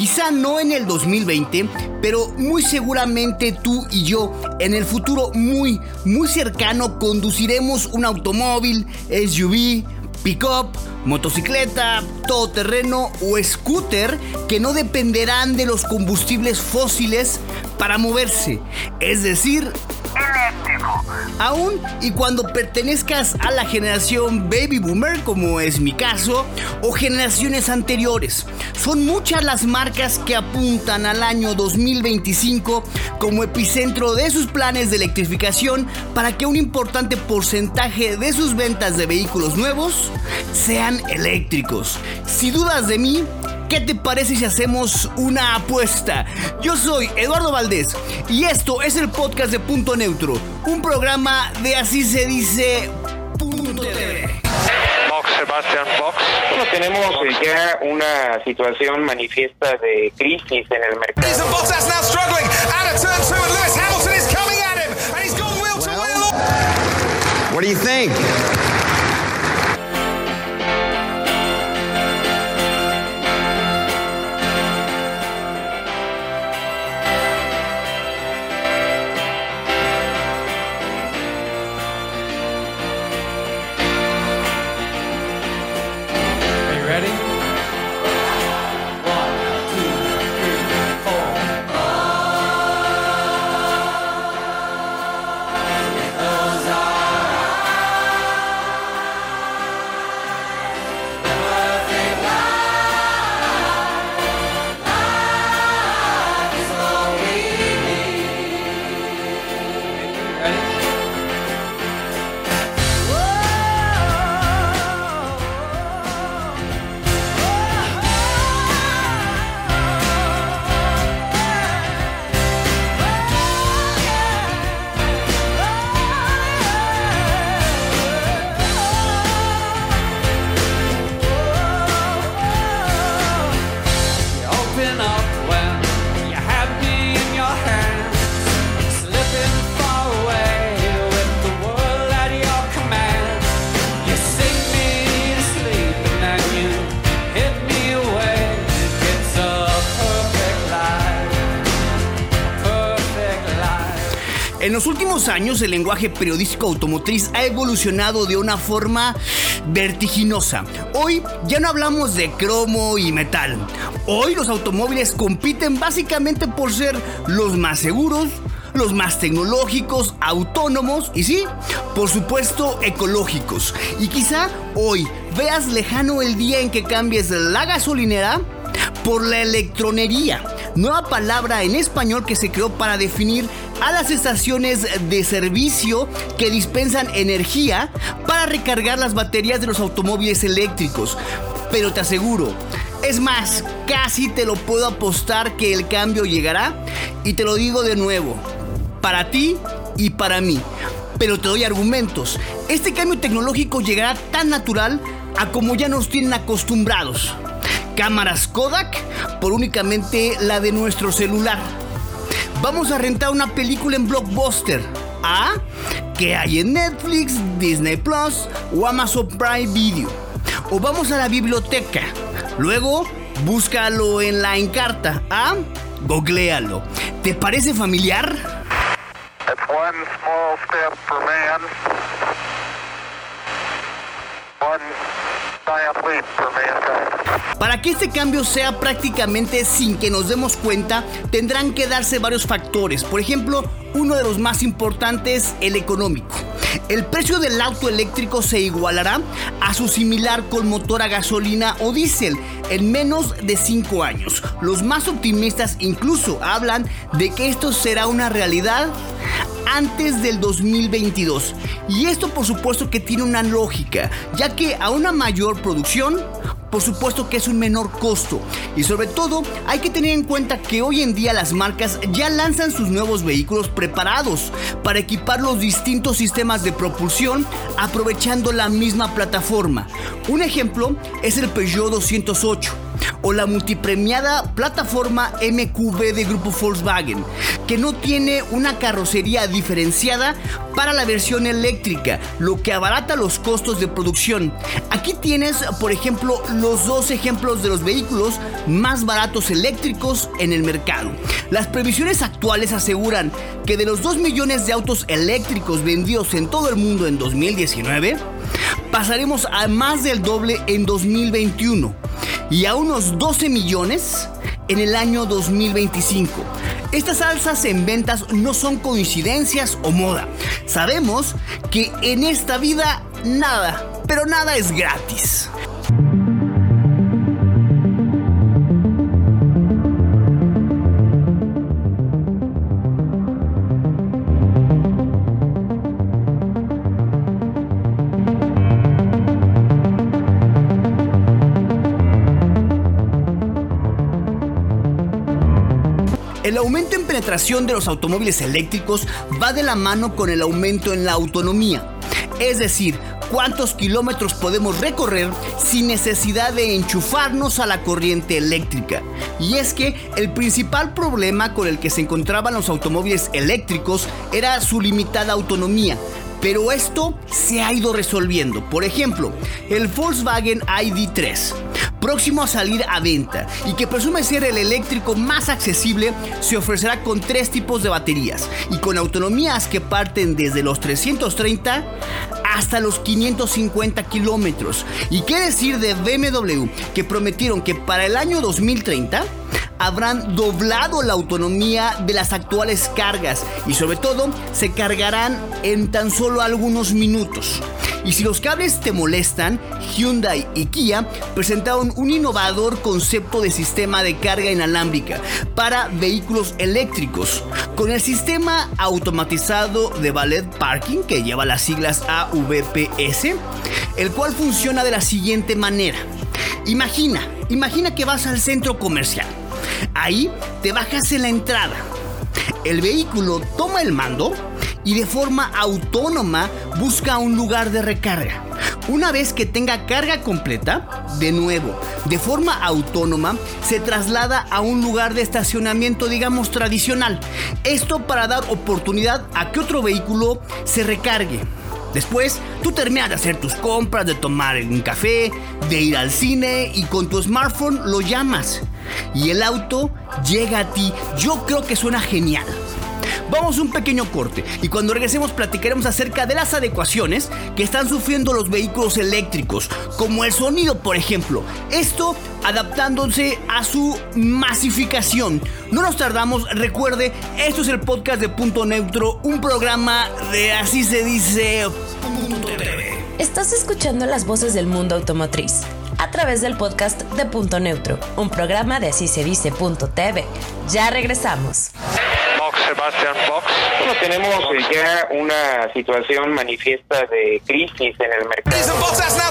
Quizá no en el 2020, pero muy seguramente tú y yo en el futuro muy, muy cercano conduciremos un automóvil, SUV, pick-up, motocicleta, todoterreno o scooter que no dependerán de los combustibles fósiles para moverse, es decir. Aún y cuando pertenezcas a la generación baby boomer, como es mi caso, o generaciones anteriores, son muchas las marcas que apuntan al año 2025 como epicentro de sus planes de electrificación para que un importante porcentaje de sus ventas de vehículos nuevos sean eléctricos. Si dudas de mí, ¿Qué te parece si hacemos una apuesta? Yo soy Eduardo Valdés y esto es el podcast de Punto Neutro, un programa de así se dice Punto TV. Box, Sebastian Box. Bueno, tenemos eh, ya una situación manifiesta de crisis en el mercado. Jason Bottas now struggling los últimos años el lenguaje periodístico automotriz ha evolucionado de una forma vertiginosa. Hoy ya no hablamos de cromo y metal. Hoy los automóviles compiten básicamente por ser los más seguros, los más tecnológicos, autónomos y sí, por supuesto ecológicos. Y quizá hoy veas lejano el día en que cambies la gasolinera por la electronería, nueva palabra en español que se creó para definir a las estaciones de servicio que dispensan energía para recargar las baterías de los automóviles eléctricos. Pero te aseguro, es más, casi te lo puedo apostar que el cambio llegará y te lo digo de nuevo, para ti y para mí. Pero te doy argumentos. Este cambio tecnológico llegará tan natural a como ya nos tienen acostumbrados. Cámaras Kodak por únicamente la de nuestro celular. Vamos a rentar una película en Blockbuster. ¿Ah? Que hay en Netflix, Disney Plus o Amazon Prime Video. O vamos a la biblioteca. Luego, búscalo en la encarta. ¿Ah? Googlealo. ¿Te parece familiar? Para que este cambio sea prácticamente sin que nos demos cuenta, tendrán que darse varios factores. Por ejemplo, uno de los más importantes, el económico. El precio del auto eléctrico se igualará a su similar con motor a gasolina o diésel en menos de 5 años. Los más optimistas incluso hablan de que esto será una realidad antes del 2022. Y esto por supuesto que tiene una lógica, ya que a una mayor producción, por supuesto que es un menor costo. Y sobre todo hay que tener en cuenta que hoy en día las marcas ya lanzan sus nuevos vehículos preparados para equipar los distintos sistemas de propulsión aprovechando la misma plataforma. Un ejemplo es el Peugeot 208 o la multipremiada plataforma MQB de grupo Volkswagen, que no tiene una carrocería diferenciada para la versión eléctrica, lo que abarata los costos de producción. Aquí tienes, por ejemplo, los dos ejemplos de los vehículos más baratos eléctricos en el mercado. Las previsiones actuales aseguran que de los 2 millones de autos eléctricos vendidos en todo el mundo en 2019, pasaremos a más del doble en 2021 y a unos 12 millones en el año 2025. Estas alzas en ventas no son coincidencias o moda. Sabemos que en esta vida nada, pero nada es gratis. El aumento en penetración de los automóviles eléctricos va de la mano con el aumento en la autonomía. Es decir, cuántos kilómetros podemos recorrer sin necesidad de enchufarnos a la corriente eléctrica. Y es que el principal problema con el que se encontraban los automóviles eléctricos era su limitada autonomía. Pero esto se ha ido resolviendo. Por ejemplo, el Volkswagen ID3 próximo a salir a venta y que presume ser el eléctrico más accesible, se ofrecerá con tres tipos de baterías y con autonomías que parten desde los 330 hasta los 550 kilómetros. ¿Y qué decir de BMW que prometieron que para el año 2030 habrán doblado la autonomía de las actuales cargas y sobre todo se cargarán en tan solo algunos minutos. Y si los cables te molestan, Hyundai y Kia presentaron un innovador concepto de sistema de carga inalámbrica para vehículos eléctricos. Con el sistema automatizado de Valet Parking, que lleva las siglas AVPS, el cual funciona de la siguiente manera. Imagina, imagina que vas al centro comercial. Ahí te bajas en la entrada. El vehículo toma el mando y de forma autónoma busca un lugar de recarga. Una vez que tenga carga completa, de nuevo, de forma autónoma, se traslada a un lugar de estacionamiento, digamos, tradicional. Esto para dar oportunidad a que otro vehículo se recargue. Después, tú terminas de hacer tus compras, de tomar un café, de ir al cine y con tu smartphone lo llamas. Y el auto llega a ti. Yo creo que suena genial. Vamos a un pequeño corte y cuando regresemos platicaremos acerca de las adecuaciones que están sufriendo los vehículos eléctricos, como el sonido, por ejemplo. Esto adaptándose a su masificación. No nos tardamos, recuerde, esto es el podcast de Punto Neutro, un programa de así se dice Punto TV. Estás escuchando las voces del mundo automotriz a través del podcast de Punto Neutro, un programa de así se dice Punto TV. Ya regresamos. Sebastian Box. Bueno, tenemos eh, ya una situación manifiesta de crisis en el mercado. He's a Bottas now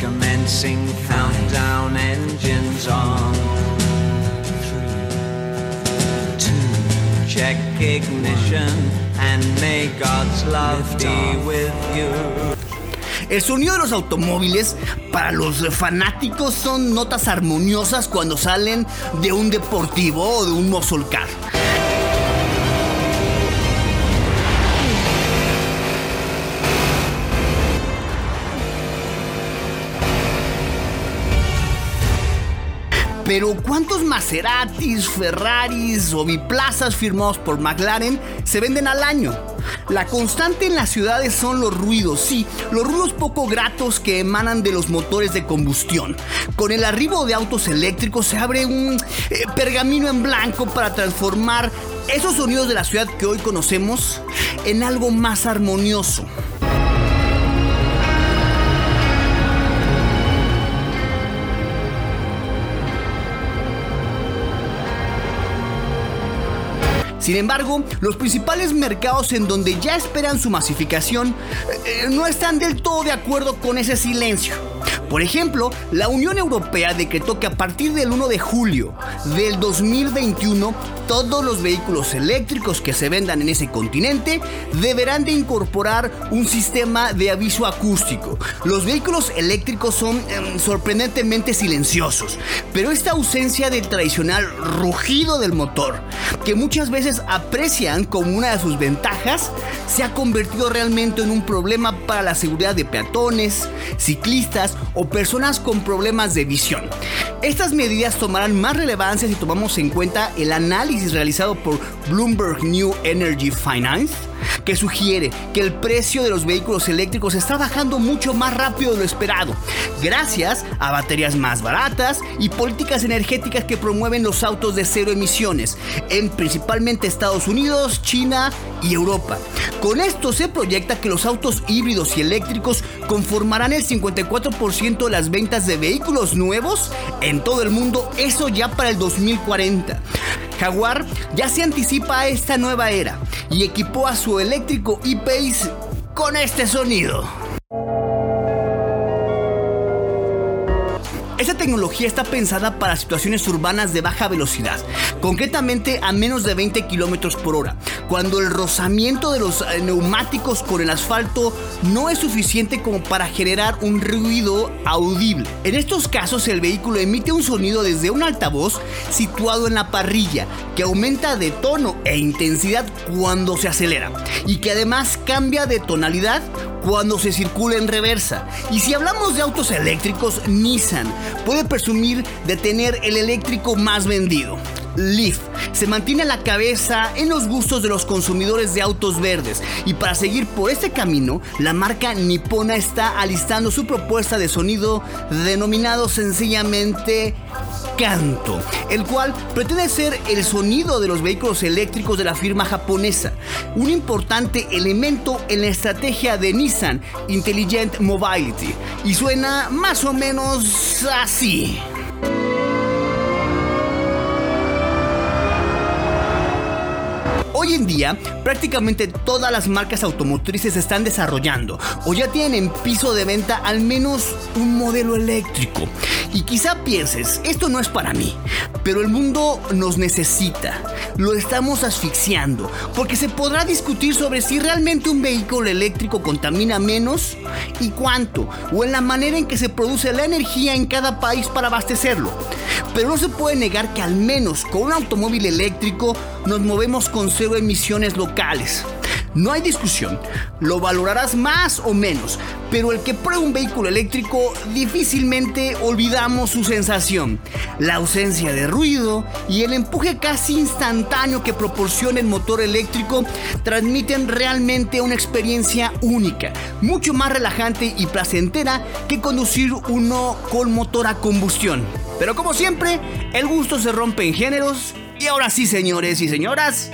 Commencing countdown engines on. Three, two. Check ignition and may God's love be with you. El sonido de los automóviles para los fanáticos son notas armoniosas cuando salen de un deportivo o de un muscle car. Pero ¿cuántos Maseratis, Ferraris o biplazas firmados por McLaren se venden al año? La constante en las ciudades son los ruidos, sí, los ruidos poco gratos que emanan de los motores de combustión. Con el arribo de autos eléctricos se abre un eh, pergamino en blanco para transformar esos sonidos de la ciudad que hoy conocemos en algo más armonioso. Sin embargo, los principales mercados en donde ya esperan su masificación eh, no están del todo de acuerdo con ese silencio. Por ejemplo, la Unión Europea decretó que a partir del 1 de julio del 2021 todos los vehículos eléctricos que se vendan en ese continente deberán de incorporar un sistema de aviso acústico. Los vehículos eléctricos son eh, sorprendentemente silenciosos, pero esta ausencia del tradicional rugido del motor, que muchas veces aprecian como una de sus ventajas, se ha convertido realmente en un problema para la seguridad de peatones, ciclistas personas con problemas de visión. Estas medidas tomarán más relevancia si tomamos en cuenta el análisis realizado por Bloomberg New Energy Finance que sugiere que el precio de los vehículos eléctricos está bajando mucho más rápido de lo esperado, gracias a baterías más baratas y políticas energéticas que promueven los autos de cero emisiones, en principalmente Estados Unidos, China y Europa. Con esto se proyecta que los autos híbridos y eléctricos conformarán el 54% de las ventas de vehículos nuevos en todo el mundo, eso ya para el 2040. Jaguar ya se anticipa a esta nueva era y equipó a su eléctrico E-Pace con este sonido. Esta tecnología está pensada para situaciones urbanas de baja velocidad, concretamente a menos de 20 kilómetros por hora, cuando el rozamiento de los eh, neumáticos con el asfalto no es suficiente como para generar un ruido audible. En estos casos, el vehículo emite un sonido desde un altavoz situado en la parrilla, que aumenta de tono e intensidad cuando se acelera, y que además cambia de tonalidad cuando se circula en reversa. Y si hablamos de autos eléctricos, Nissan puede presumir de tener el eléctrico más vendido. Leaf. Se mantiene a la cabeza en los gustos de los consumidores de autos verdes. Y para seguir por este camino, la marca nipona está alistando su propuesta de sonido denominado sencillamente Canto, el cual pretende ser el sonido de los vehículos eléctricos de la firma japonesa, un importante elemento en la estrategia de Nissan Intelligent Mobility, y suena más o menos así. Hoy en día, prácticamente todas las marcas automotrices están desarrollando o ya tienen en piso de venta al menos un modelo eléctrico. Y quizá pienses, esto no es para mí, pero el mundo nos necesita. Lo estamos asfixiando, porque se podrá discutir sobre si realmente un vehículo eléctrico contamina menos y cuánto, o en la manera en que se produce la energía en cada país para abastecerlo. Pero no se puede negar que al menos con un automóvil eléctrico nos movemos con emisiones locales. No hay discusión, lo valorarás más o menos, pero el que prueba un vehículo eléctrico difícilmente olvidamos su sensación, la ausencia de ruido y el empuje casi instantáneo que proporciona el motor eléctrico transmiten realmente una experiencia única, mucho más relajante y placentera que conducir uno con motor a combustión. Pero como siempre, el gusto se rompe en géneros y ahora sí, señores y señoras,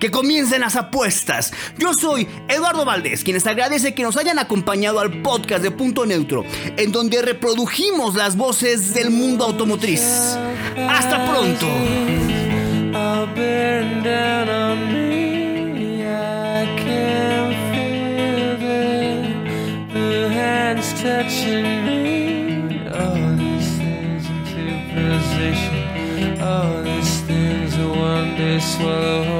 que comiencen las apuestas. Yo soy Eduardo Valdés, quien les agradece que nos hayan acompañado al podcast de Punto Neutro, en donde reprodujimos las voces del mundo automotriz. Hasta pronto. swallow